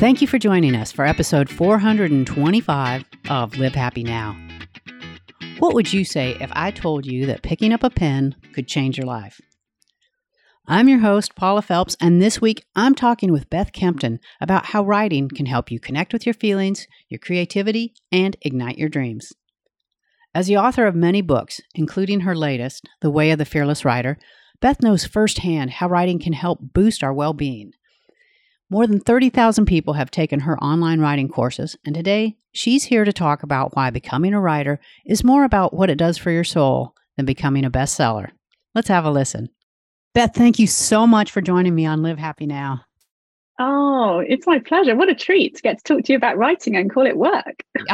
Thank you for joining us for episode 425 of Live Happy Now. What would you say if I told you that picking up a pen could change your life? I'm your host, Paula Felps, and this week I'm talking with Beth Kempton about how writing can help you connect with your feelings, your creativity, and ignite your dreams. As the author of many books, including her latest, The Way of the Fearless Writer, Beth knows firsthand how writing can help boost our well being. More than 30,000 people have taken her online writing courses, and today she's here to talk about why becoming a writer is more about what it does for your soul than becoming a bestseller. Let's have a listen. Beth, thank you so much for joining me on Live Happy Now. Oh, it's my pleasure. What a treat to get to talk to you about writing and call it work.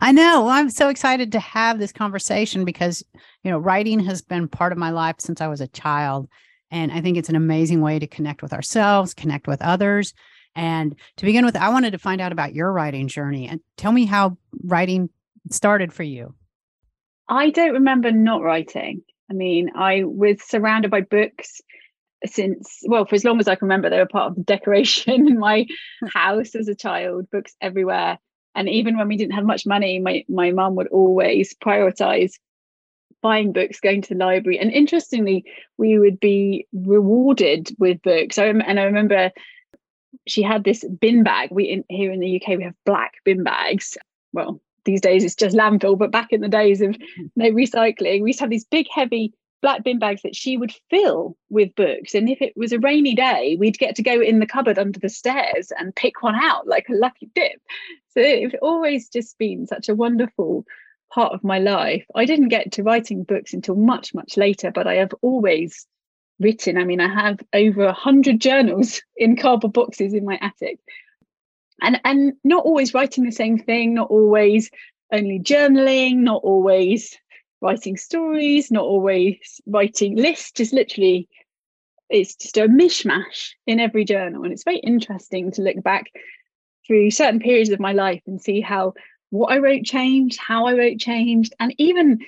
I know. I'm so excited to have this conversation because, you know, writing has been part of my life since I was a child. And I think it's an amazing way to connect with ourselves, connect with others. And to begin with, I wanted to find out about your writing journey and tell me how writing started for you. I don't remember not writing. I mean, I was surrounded by books since, well, for as long as I can remember, they were part of the decoration in my house as a child, books everywhere. And even when we didn't have much money, my, my mum would always prioritize buying books, going to the library, and interestingly, we would be rewarded with books. I and I remember she had this bin bag. We in, here in the UK we have black bin bags. Well, these days it's just landfill, but back in the days of mm-hmm. no recycling, we used to have these big, heavy black bin bags that she would fill with books. And if it was a rainy day, we'd get to go in the cupboard under the stairs and pick one out like a lucky dip. So it's always just been such a wonderful part of my life. I didn't get to writing books until much, much later, but I have always written. I mean, I have over a hundred journals in cardboard boxes in my attic. And and not always writing the same thing, not always only journaling, not always writing stories, not always writing lists, just literally it's just a mishmash in every journal. And it's very interesting to look back through certain periods of my life and see how what I wrote changed, how I wrote changed, and even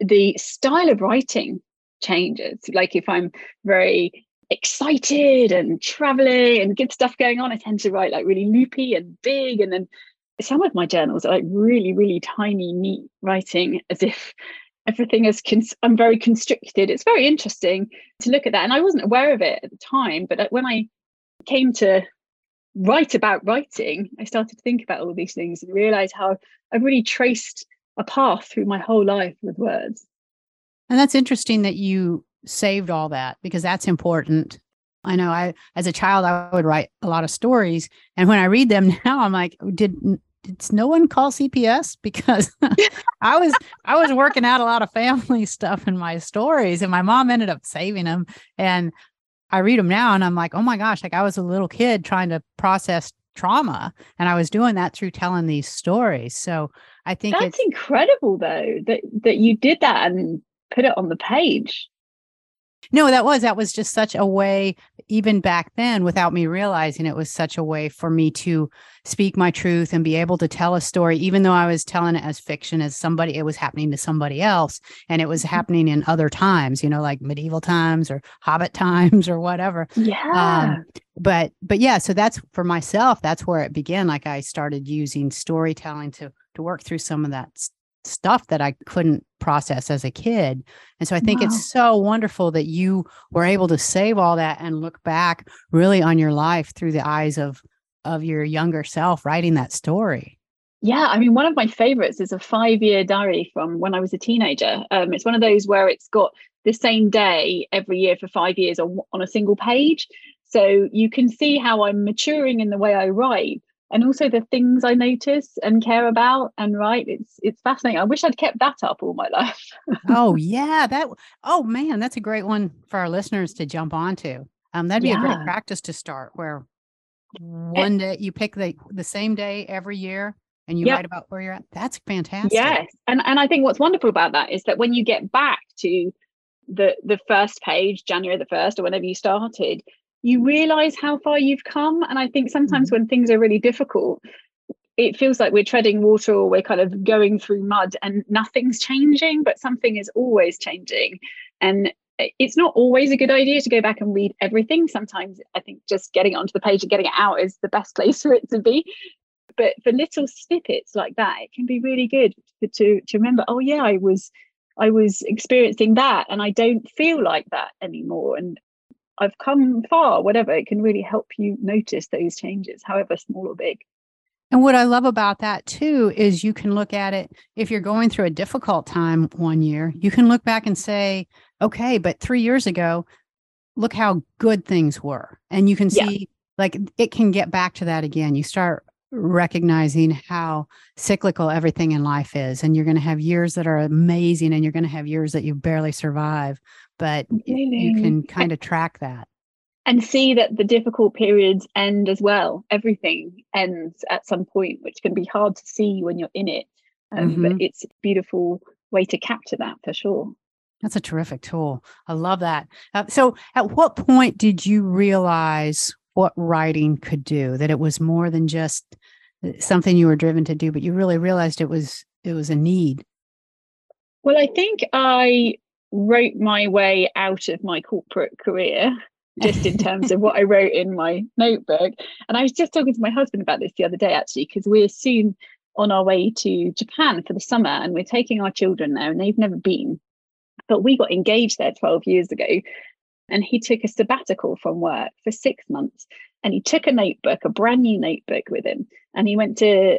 the style of writing changes. Like if I'm very excited and traveling and good stuff going on, I tend to write like really loopy and big. And then some of my journals are like really, really tiny, neat writing, as if everything is cons- I'm very constricted. It's very interesting to look at that. And I wasn't aware of it at the time, but when I came to write about writing, I started to think about all these things and realize how I've really traced a path through my whole life with words. And that's interesting that you saved all that because that's important. I know I as a child I would write a lot of stories and when I read them now I'm like oh, did did no one call CPS because I was I was working out a lot of family stuff in my stories and my mom ended up saving them and I read them now and I'm like, oh my gosh, like I was a little kid trying to process trauma and I was doing that through telling these stories. So I think that's incredible though that that you did that and put it on the page. No, that was that was just such a way even back then without me realizing it was such a way for me to speak my truth and be able to tell a story even though I was telling it as fiction as somebody it was happening to somebody else and it was mm-hmm. happening in other times, you know, like medieval times or hobbit times or whatever. Yeah. Um, but but yeah, so that's for myself that's where it began like I started using storytelling to to work through some of that stuff that I couldn't process as a kid. And so I think wow. it's so wonderful that you were able to save all that and look back really on your life through the eyes of of your younger self writing that story. Yeah, I mean, one of my favorites is a five year diary from when I was a teenager. Um, it's one of those where it's got the same day every year for five years on, on a single page. So you can see how I'm maturing in the way I write, and also the things I notice and care about and write. It's it's fascinating. I wish I'd kept that up all my life. oh yeah, that. Oh man, that's a great one for our listeners to jump onto. Um, that'd be yeah. a great practice to start. Where one day you pick the the same day every year and you yep. write about where you're at. That's fantastic. Yes, and and I think what's wonderful about that is that when you get back to the the first page, January the first, or whenever you started, you realize how far you've come. And I think sometimes mm-hmm. when things are really difficult, it feels like we're treading water or we're kind of going through mud and nothing's changing, but something is always changing. And it's not always a good idea to go back and read everything. Sometimes I think just getting it onto the page and getting it out is the best place for it to be. But for little snippets like that, it can be really good to, to, to remember, oh yeah, I was I was experiencing that and I don't feel like that anymore. And I've come far, whatever. It can really help you notice those changes, however small or big. And what I love about that too is you can look at it if you're going through a difficult time one year, you can look back and say, okay, but three years ago, look how good things were. And you can see yeah. like it can get back to that again. You start recognizing how cyclical everything in life is. And you're going to have years that are amazing and you're going to have years that you barely survive. But you can kind of track that and see that the difficult periods end as well. Everything ends at some point, which can be hard to see when you're in it. Um, mm-hmm. But it's a beautiful way to capture that for sure. That's a terrific tool. I love that. Uh, so, at what point did you realize what writing could do? That it was more than just uh, something you were driven to do, but you really realized it was it was a need. Well, I think I wrote my way out of my corporate career just in terms of what I wrote in my notebook. And I was just talking to my husband about this the other day, actually, because we're soon on our way to Japan for the summer and we're taking our children there and they've never been. But we got engaged there 12 years ago and he took a sabbatical from work for six months and he took a notebook, a brand new notebook with him. And he went to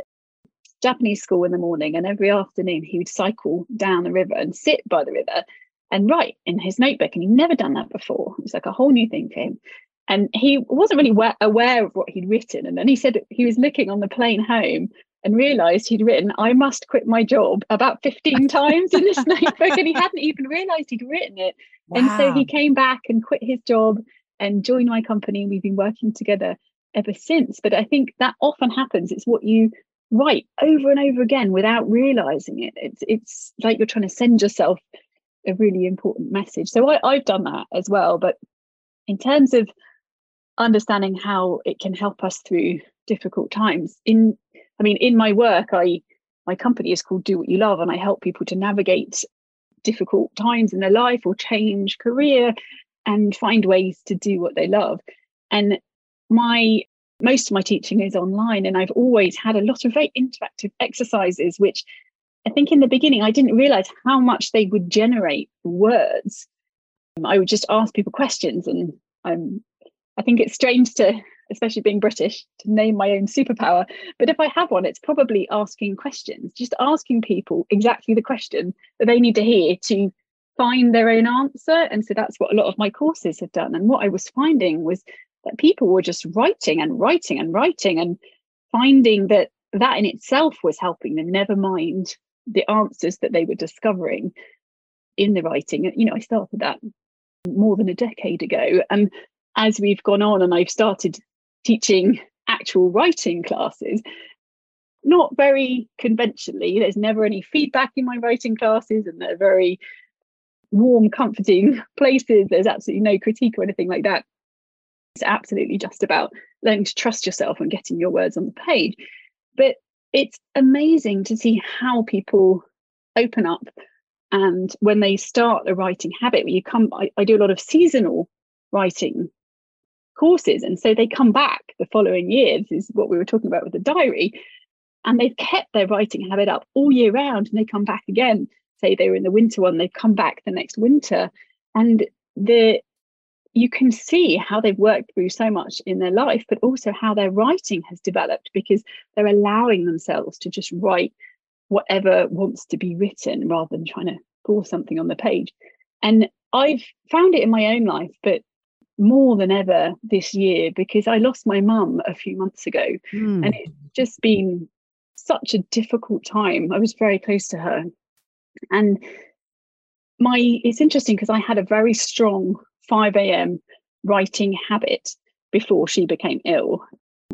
Japanese school in the morning and every afternoon he would cycle down the river and sit by the river and write in his notebook. And he'd never done that before. It was like a whole new thing for him. And he wasn't really aware of what he'd written. And then he said he was looking on the plane home and realized he'd written, I must quit my job about 15 times in this notebook. And he hadn't even realized he'd written it. Wow. And so he came back and quit his job and joined my company. And we've been working together ever since. But I think that often happens. It's what you write over and over again without realizing it. It's it's like you're trying to send yourself a really important message. So I, I've done that as well. But in terms of understanding how it can help us through difficult times, in I mean, in my work, I my company is called Do What You Love, and I help people to navigate difficult times in their life or change career and find ways to do what they love. And my most of my teaching is online, and I've always had a lot of very interactive exercises which I think in the beginning, I didn't realize how much they would generate words. Um, I would just ask people questions, and I'm, I think it's strange to, especially being British, to name my own superpower. But if I have one, it's probably asking questions, just asking people exactly the question that they need to hear to find their own answer. And so that's what a lot of my courses have done. And what I was finding was that people were just writing and writing and writing and finding that that in itself was helping them, never mind the answers that they were discovering in the writing. You know, I started that more than a decade ago. And as we've gone on and I've started teaching actual writing classes, not very conventionally, there's never any feedback in my writing classes, and they're very warm, comforting places. There's absolutely no critique or anything like that. It's absolutely just about learning to trust yourself and getting your words on the page. But it's amazing to see how people open up and when they start a writing habit you come I, I, do a lot of seasonal writing courses and so they come back the following years is what we were talking about with the diary and they've kept their writing habit up all year round and they come back again. Say they were in the winter one they've come back the next winter and the you can see how they've worked through so much in their life, but also how their writing has developed because they're allowing themselves to just write whatever wants to be written rather than trying to pour something on the page. And I've found it in my own life, but more than ever this year because I lost my mum a few months ago mm. and it's just been such a difficult time. I was very close to her. And my it's interesting because I had a very strong 5 a.m. writing habit before she became ill.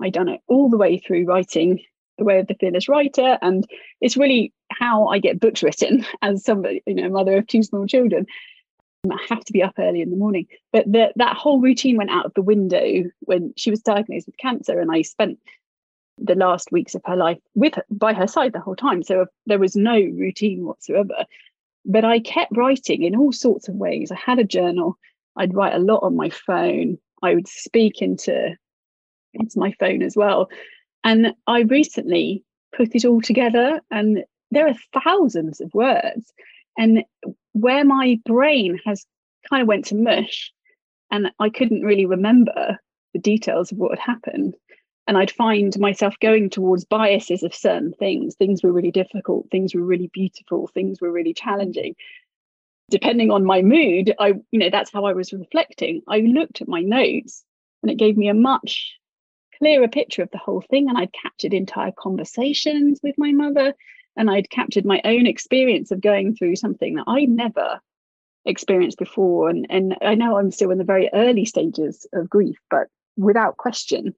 I done it all the way through writing the way of the fearless writer, and it's really how I get books written as somebody, you know, mother of two small children. I have to be up early in the morning, but the, that whole routine went out of the window when she was diagnosed with cancer, and I spent the last weeks of her life with her, by her side the whole time. So there was no routine whatsoever. but I kept writing in all sorts of ways. I had a journal. I'd write a lot on my phone. I would speak into into my phone as well. And I recently put it all together, and there are thousands of words. And where my brain has kind of went to mush, and I couldn't really remember the details of what had happened. And I'd find myself going towards biases of certain things. Things were really difficult, things were really beautiful, things were really challenging. Depending on my mood, I, you know, that's how I was reflecting. I looked at my notes and it gave me a much clearer picture of the whole thing. And I'd captured entire conversations with my mother and I'd captured my own experience of going through something that I never experienced before. And, and I know I'm still in the very early stages of grief, but without question,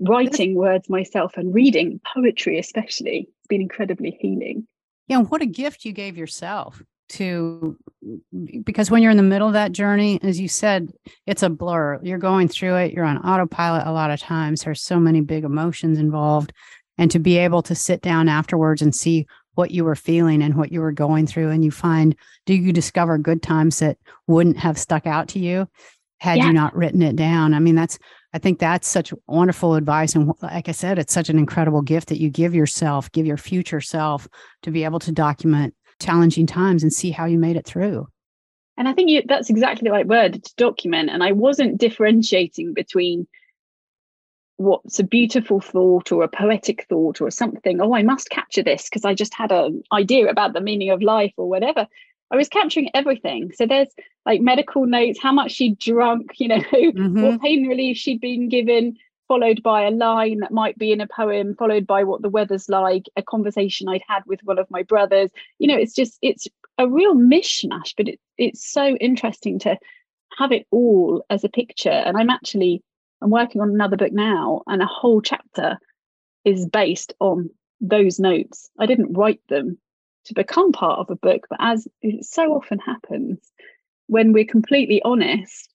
writing words myself and reading poetry, especially, has been incredibly healing. Yeah, and what a gift you gave yourself to because when you're in the middle of that journey as you said it's a blur you're going through it you're on autopilot a lot of times there's so many big emotions involved and to be able to sit down afterwards and see what you were feeling and what you were going through and you find do you discover good times that wouldn't have stuck out to you had yeah. you not written it down i mean that's i think that's such wonderful advice and like i said it's such an incredible gift that you give yourself give your future self to be able to document challenging times and see how you made it through. And i think you, that's exactly the right word to document. And i wasn't differentiating between what's a beautiful thought or a poetic thought or something oh i must capture this because i just had an idea about the meaning of life or whatever. I was capturing everything. So there's like medical notes how much she'd drunk you know mm-hmm. what pain relief she'd been given followed by a line that might be in a poem followed by what the weather's like a conversation i'd had with one of my brothers you know it's just it's a real mishmash but it, it's so interesting to have it all as a picture and i'm actually I'm working on another book now, and a whole chapter is based on those notes. I didn't write them to become part of a book, but as it so often happens, when we're completely honest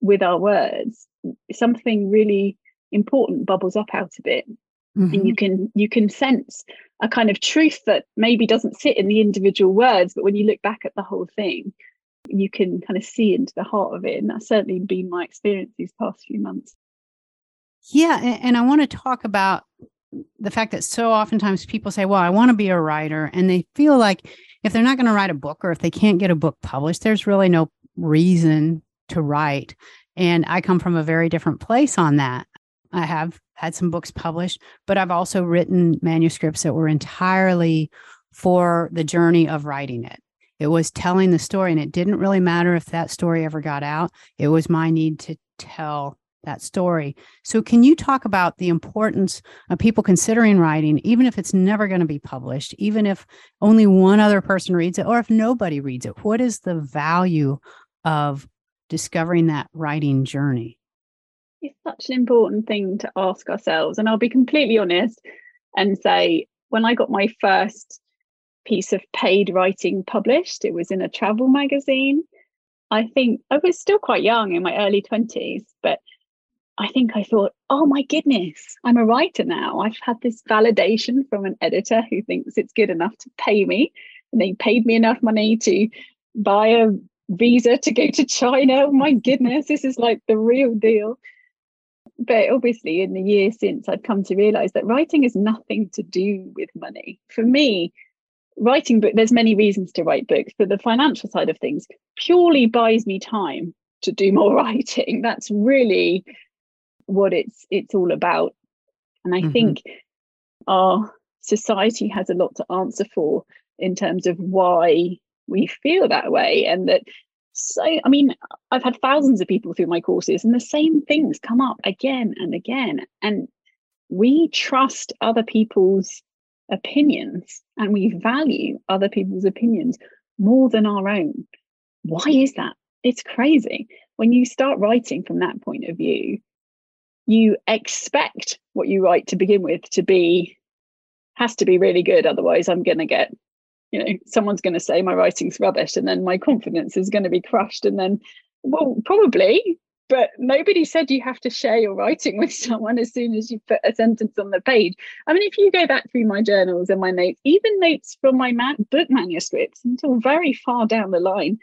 with our words, something really important bubbles up out of it. Mm-hmm. And you can you can sense a kind of truth that maybe doesn't sit in the individual words, but when you look back at the whole thing, you can kind of see into the heart of it. And that's certainly been my experience these past few months. Yeah. And I want to talk about the fact that so oftentimes people say, well, I want to be a writer. And they feel like if they're not going to write a book or if they can't get a book published, there's really no reason to write. And I come from a very different place on that. I have had some books published, but I've also written manuscripts that were entirely for the journey of writing it. It was telling the story, and it didn't really matter if that story ever got out. It was my need to tell that story. So, can you talk about the importance of people considering writing, even if it's never going to be published, even if only one other person reads it, or if nobody reads it? What is the value of discovering that writing journey? It's such an important thing to ask ourselves. And I'll be completely honest and say, when I got my first piece of paid writing published. It was in a travel magazine. I think I was still quite young in my early 20s, but I think I thought, oh my goodness, I'm a writer now. I've had this validation from an editor who thinks it's good enough to pay me. And they paid me enough money to buy a visa to go to China. Oh my goodness, this is like the real deal. But obviously, in the years since, I've come to realize that writing is nothing to do with money. For me, writing book there's many reasons to write books but the financial side of things purely buys me time to do more writing that's really what it's it's all about and i mm-hmm. think our society has a lot to answer for in terms of why we feel that way and that so i mean i've had thousands of people through my courses and the same things come up again and again and we trust other people's opinions and we value other people's opinions more than our own. Why is that? It's crazy. When you start writing from that point of view, you expect what you write to begin with to be has to be really good otherwise i'm going to get you know someone's going to say my writing's rubbish and then my confidence is going to be crushed and then well probably but nobody said you have to share your writing with someone as soon as you put a sentence on the page. I mean, if you go back through my journals and my notes, even notes from my man- book manuscripts until very far down the line,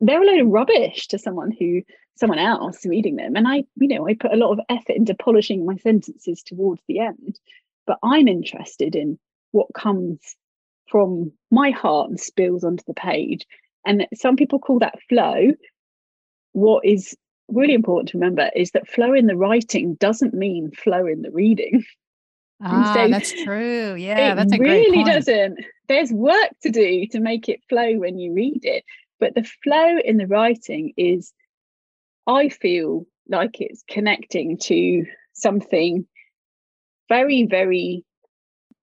they're a load of rubbish to someone who someone else reading them. And I, you know, I put a lot of effort into polishing my sentences towards the end. But I'm interested in what comes from my heart and spills onto the page. And some people call that flow. What is really important to remember is that flow in the writing doesn't mean flow in the reading. Ah, so that's true. Yeah, that's a really doesn't. There's work to do to make it flow when you read it, but the flow in the writing is, I feel like it's connecting to something very, very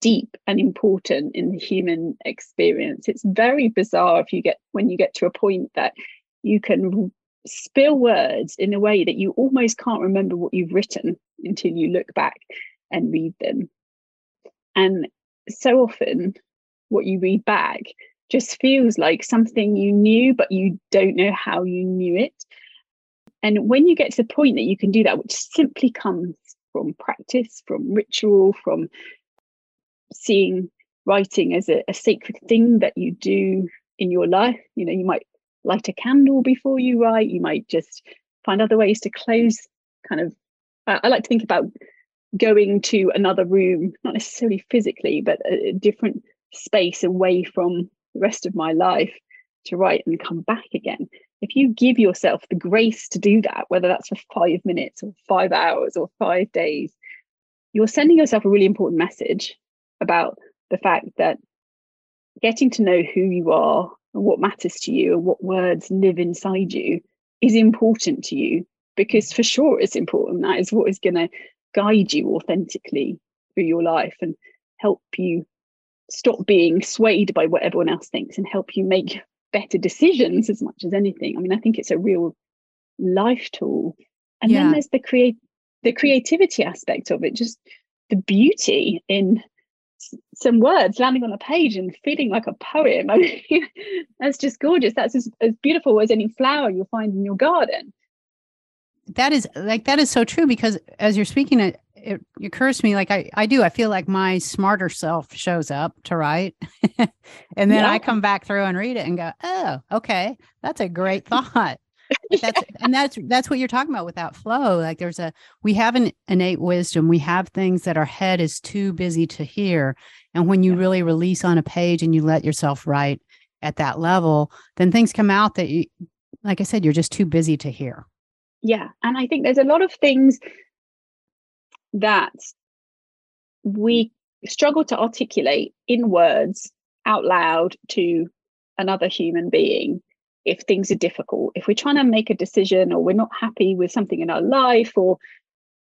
deep and important in the human experience. It's very bizarre if you get when you get to a point that you can spill words in a way that you almost can't remember what you've written until you look back and read them. And so often, what you read back just feels like something you knew, but you don't know how you knew it. And when you get to the point that you can do that, which simply comes from practice, from ritual, from seeing writing as a, a sacred thing that you do in your life, you know, you might light a candle before you write. You might just find other ways to close kind of. I, I like to think about going to another room, not necessarily physically, but a, a different space away from the rest of my life to write and come back again. If you give yourself the grace to do that, whether that's for five minutes or five hours or five days, you're sending yourself a really important message about the fact that getting to know who you are and what matters to you and what words live inside you is important to you because for sure it's important. That is what is going to guide you authentically through your life and help you stop being swayed by what everyone else thinks and help you make better decisions as much as anything. I mean i think it's a real life tool. And yeah. then there's the create the creativity aspect of it just the beauty in some words landing on a page and feeling like a poem. I mean, that's just gorgeous. That's as, as beautiful as any flower you'll find in your garden. That is like that is so true because as you're speaking, it, it occurs to me like I, I do. I feel like my smarter self shows up to write, and then yeah. I come back through and read it and go, oh, okay, that's a great thought that's and that's that's what you're talking about with that flow like there's a we have an innate wisdom we have things that our head is too busy to hear and when you really release on a page and you let yourself write at that level then things come out that you like i said you're just too busy to hear. Yeah and i think there's a lot of things that we struggle to articulate in words out loud to another human being if things are difficult, if we're trying to make a decision or we're not happy with something in our life or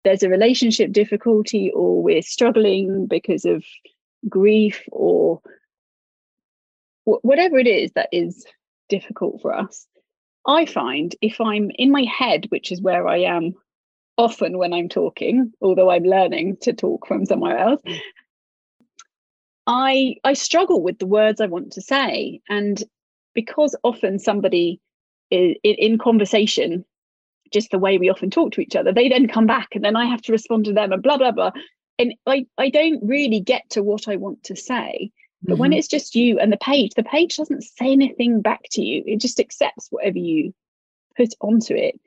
there's a relationship difficulty or we're struggling because of grief or whatever it is that is difficult for us. I find if I'm in my head, which is where I am often when I'm talking, although I'm learning to talk from somewhere else, mm. I I struggle with the words I want to say. And because often somebody is in conversation just the way we often talk to each other they then come back and then i have to respond to them and blah blah blah. And i i don't really get to what i want to say but mm-hmm. when it's just you and the page the page doesn't say anything back to you. It just accepts whatever you put onto it.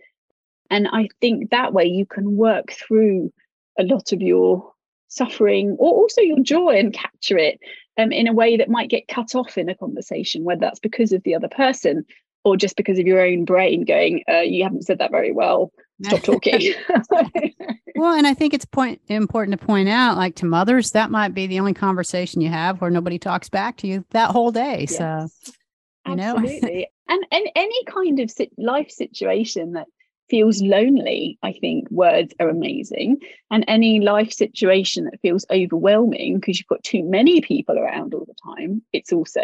And i think that way you can work through a lot of your suffering or also your joy and capture it um, in a way that might get cut off in a conversation, whether that's because of the other person or just because of your own brain going, uh, you haven't said that very well. Stop talking. well, and I think it's point important to point out, like to mothers, that might be the only conversation you have where nobody talks back to you that whole day. Yes. So, you Absolutely. know, and and any kind of life situation that feels lonely, I think words are amazing. And any life situation that feels overwhelming because you've got too many people around all the time, it's also,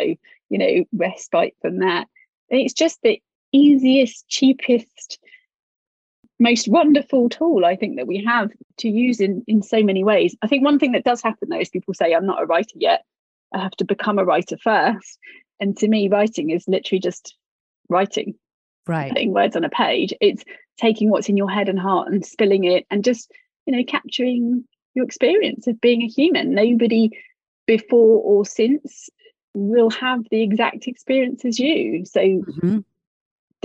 you know, respite from that. And it's just the easiest, cheapest, most wonderful tool I think that we have to use in, in so many ways. I think one thing that does happen though is people say, I'm not a writer yet. I have to become a writer first. And to me, writing is literally just writing right. putting words on a page it's taking what's in your head and heart and spilling it and just you know capturing your experience of being a human. Nobody before or since will have the exact experience as you. So mm-hmm.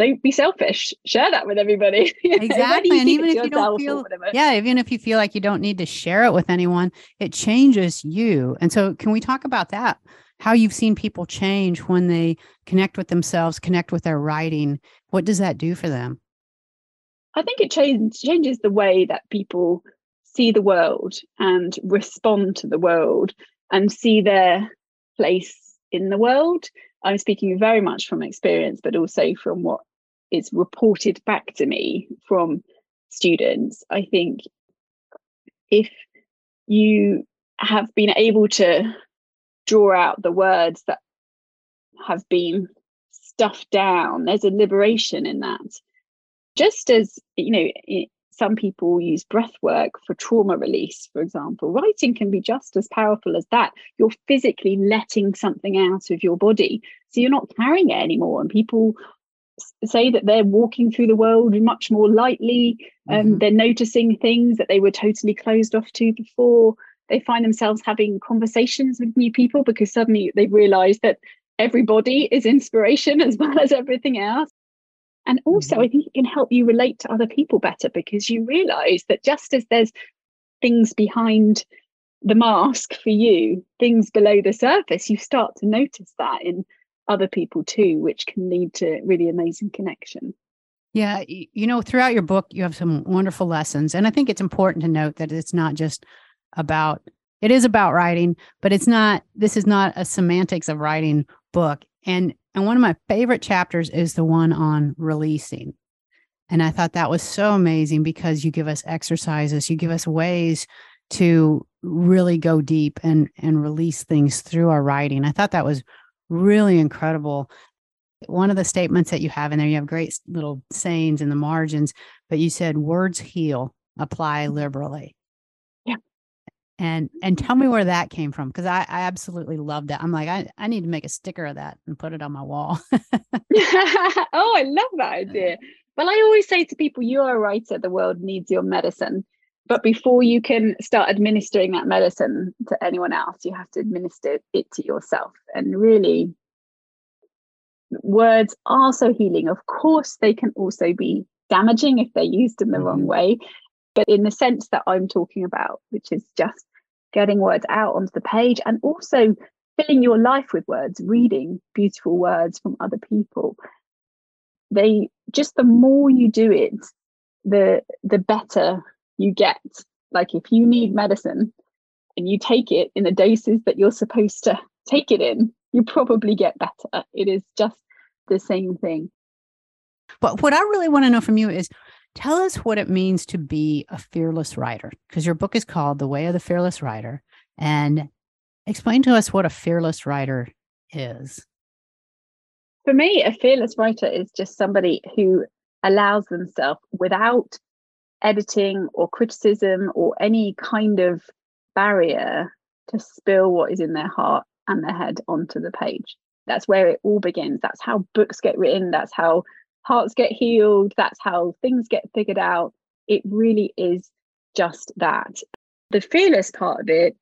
Don't be selfish. Share that with everybody. Exactly and even if you don't feel yeah even if you feel like you don't need to share it with anyone it changes you. And so can we talk about that? How you've seen people change when they connect with themselves connect with their writing. What does that do for them? I think it change, changes the way that people see the world and respond to the world and see their place in the world. I'm speaking very much from experience, but also from what is reported back to me from students. I think if you have been able to draw out the words that have been stuffed down, there's a liberation in that just as you know it, some people use breath work for trauma release for example writing can be just as powerful as that you're physically letting something out of your body so you're not carrying it anymore and people say that they're walking through the world much more lightly and um, mm-hmm. they're noticing things that they were totally closed off to before they find themselves having conversations with new people because suddenly they've realized that everybody is inspiration as well as everything else and also, mm-hmm. I think it can help you relate to other people better because you realize that just as there's things behind the mask for you, things below the surface, you start to notice that in other people too, which can lead to really amazing connection. Yeah, you know, throughout your book, you have some wonderful lessons. And I think it's important to note that it's not just about, it is about writing, but it's not, this is not a semantics of writing book. And and one of my favorite chapters is the one on releasing. And I thought that was so amazing because you give us exercises, you give us ways to really go deep and and release things through our writing. I thought that was really incredible. One of the statements that you have in there, you have great little sayings in the margins, but you said words heal, apply mm-hmm. liberally. Yeah. and and tell me where that came from because I, I absolutely love that. I'm like I, I need to make a sticker of that and put it on my wall. Oh i love that uh-huh. idea. Well i always say to people you're a writer the world needs your medicine but before you can start administering that medicine to anyone else you have to administer it to yourself and really words are so healing of course they can also be damaging if they're used in the mm-hmm. wrong way but in the sense that I'm talking about, which is just getting words out onto the page and also filling your life with words, reading beautiful words from other people. They just the more you do it, the the better you get. Like if you need medicine and you take it in the doses that you're supposed to take it in, you probably get better. It is just the same thing. But what I really want to know from you is Tell us what it means to be a fearless writer, because your book is called The Way of the Fearless Writer. And explain to us what a fearless writer is. For me, a fearless writer is just somebody who allows themselves without editing or criticism or any kind of barrier to spill what is in their heart and their head onto the page. That's where it all begins. That's how books get written. That's how hearts get healed. That's how things get figured out. It really is just that. The fearless part of it,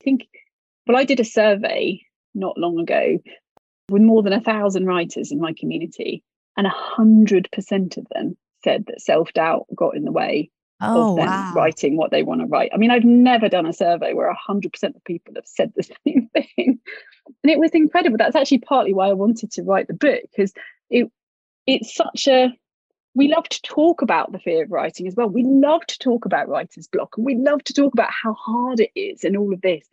I think, well, I did a survey not long ago with more than a thousand writers in my community, and a hundred percent of them said that self doubt got in the way oh, of them wow. writing what they want to write. I mean, I've never done a survey where a hundred percent of people have said the same thing, and it was incredible. That's actually partly why I wanted to write the book because it it's such a we love to talk about the fear of writing as well. We love to talk about writer's block and we love to talk about how hard it is and all of this.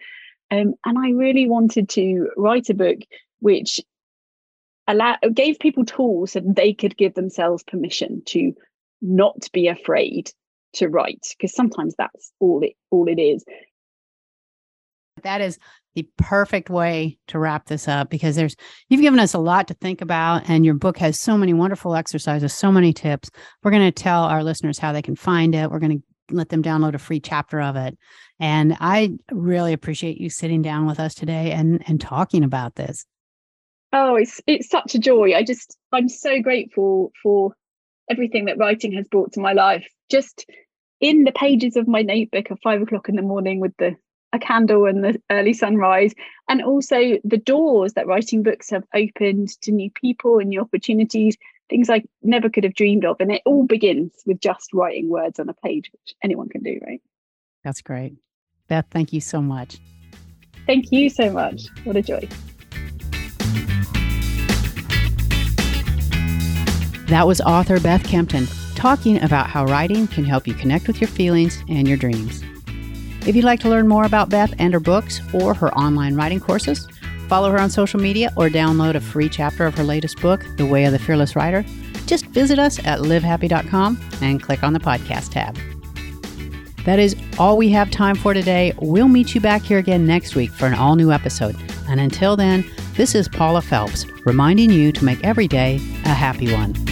Um, and I really wanted to write a book which allow, gave people tools so they could give themselves permission to not be afraid to write because sometimes that's all it all it is. That is the perfect way to wrap this up because there's you've given us a lot to think about and your book has so many wonderful exercises so many tips. We're going to tell our listeners how they can find it. We're going to let them download a free chapter of it. And i really appreciate you sitting down with us today and and talking about this Oh, it's it's such a joy. I just I'm so grateful for everything that writing has brought to my life. Just in the pages of my notebook at five o'clock in the morning with the a candle and the early sunrise, and also the doors that writing books have opened to new people and new opportunities, things I never could have dreamed of. And it all begins with just writing words on a page, which anyone can do, right? That's great. Beth, thank you so much. Thank you so much. What a joy. That was author Beth Kempton talking about how writing can help you connect with your feelings and your dreams. If you'd like to learn more about Beth and her books or her online writing courses, follow her on social media or download a free chapter of her latest book, The Way of the Fearless Writer, just visit us at livehappy.com and click on the podcast tab. That is all we have time for today. We'll meet you back here again next week for an all new episode. And until then, this is Paula Felps reminding you to make every day a happy one.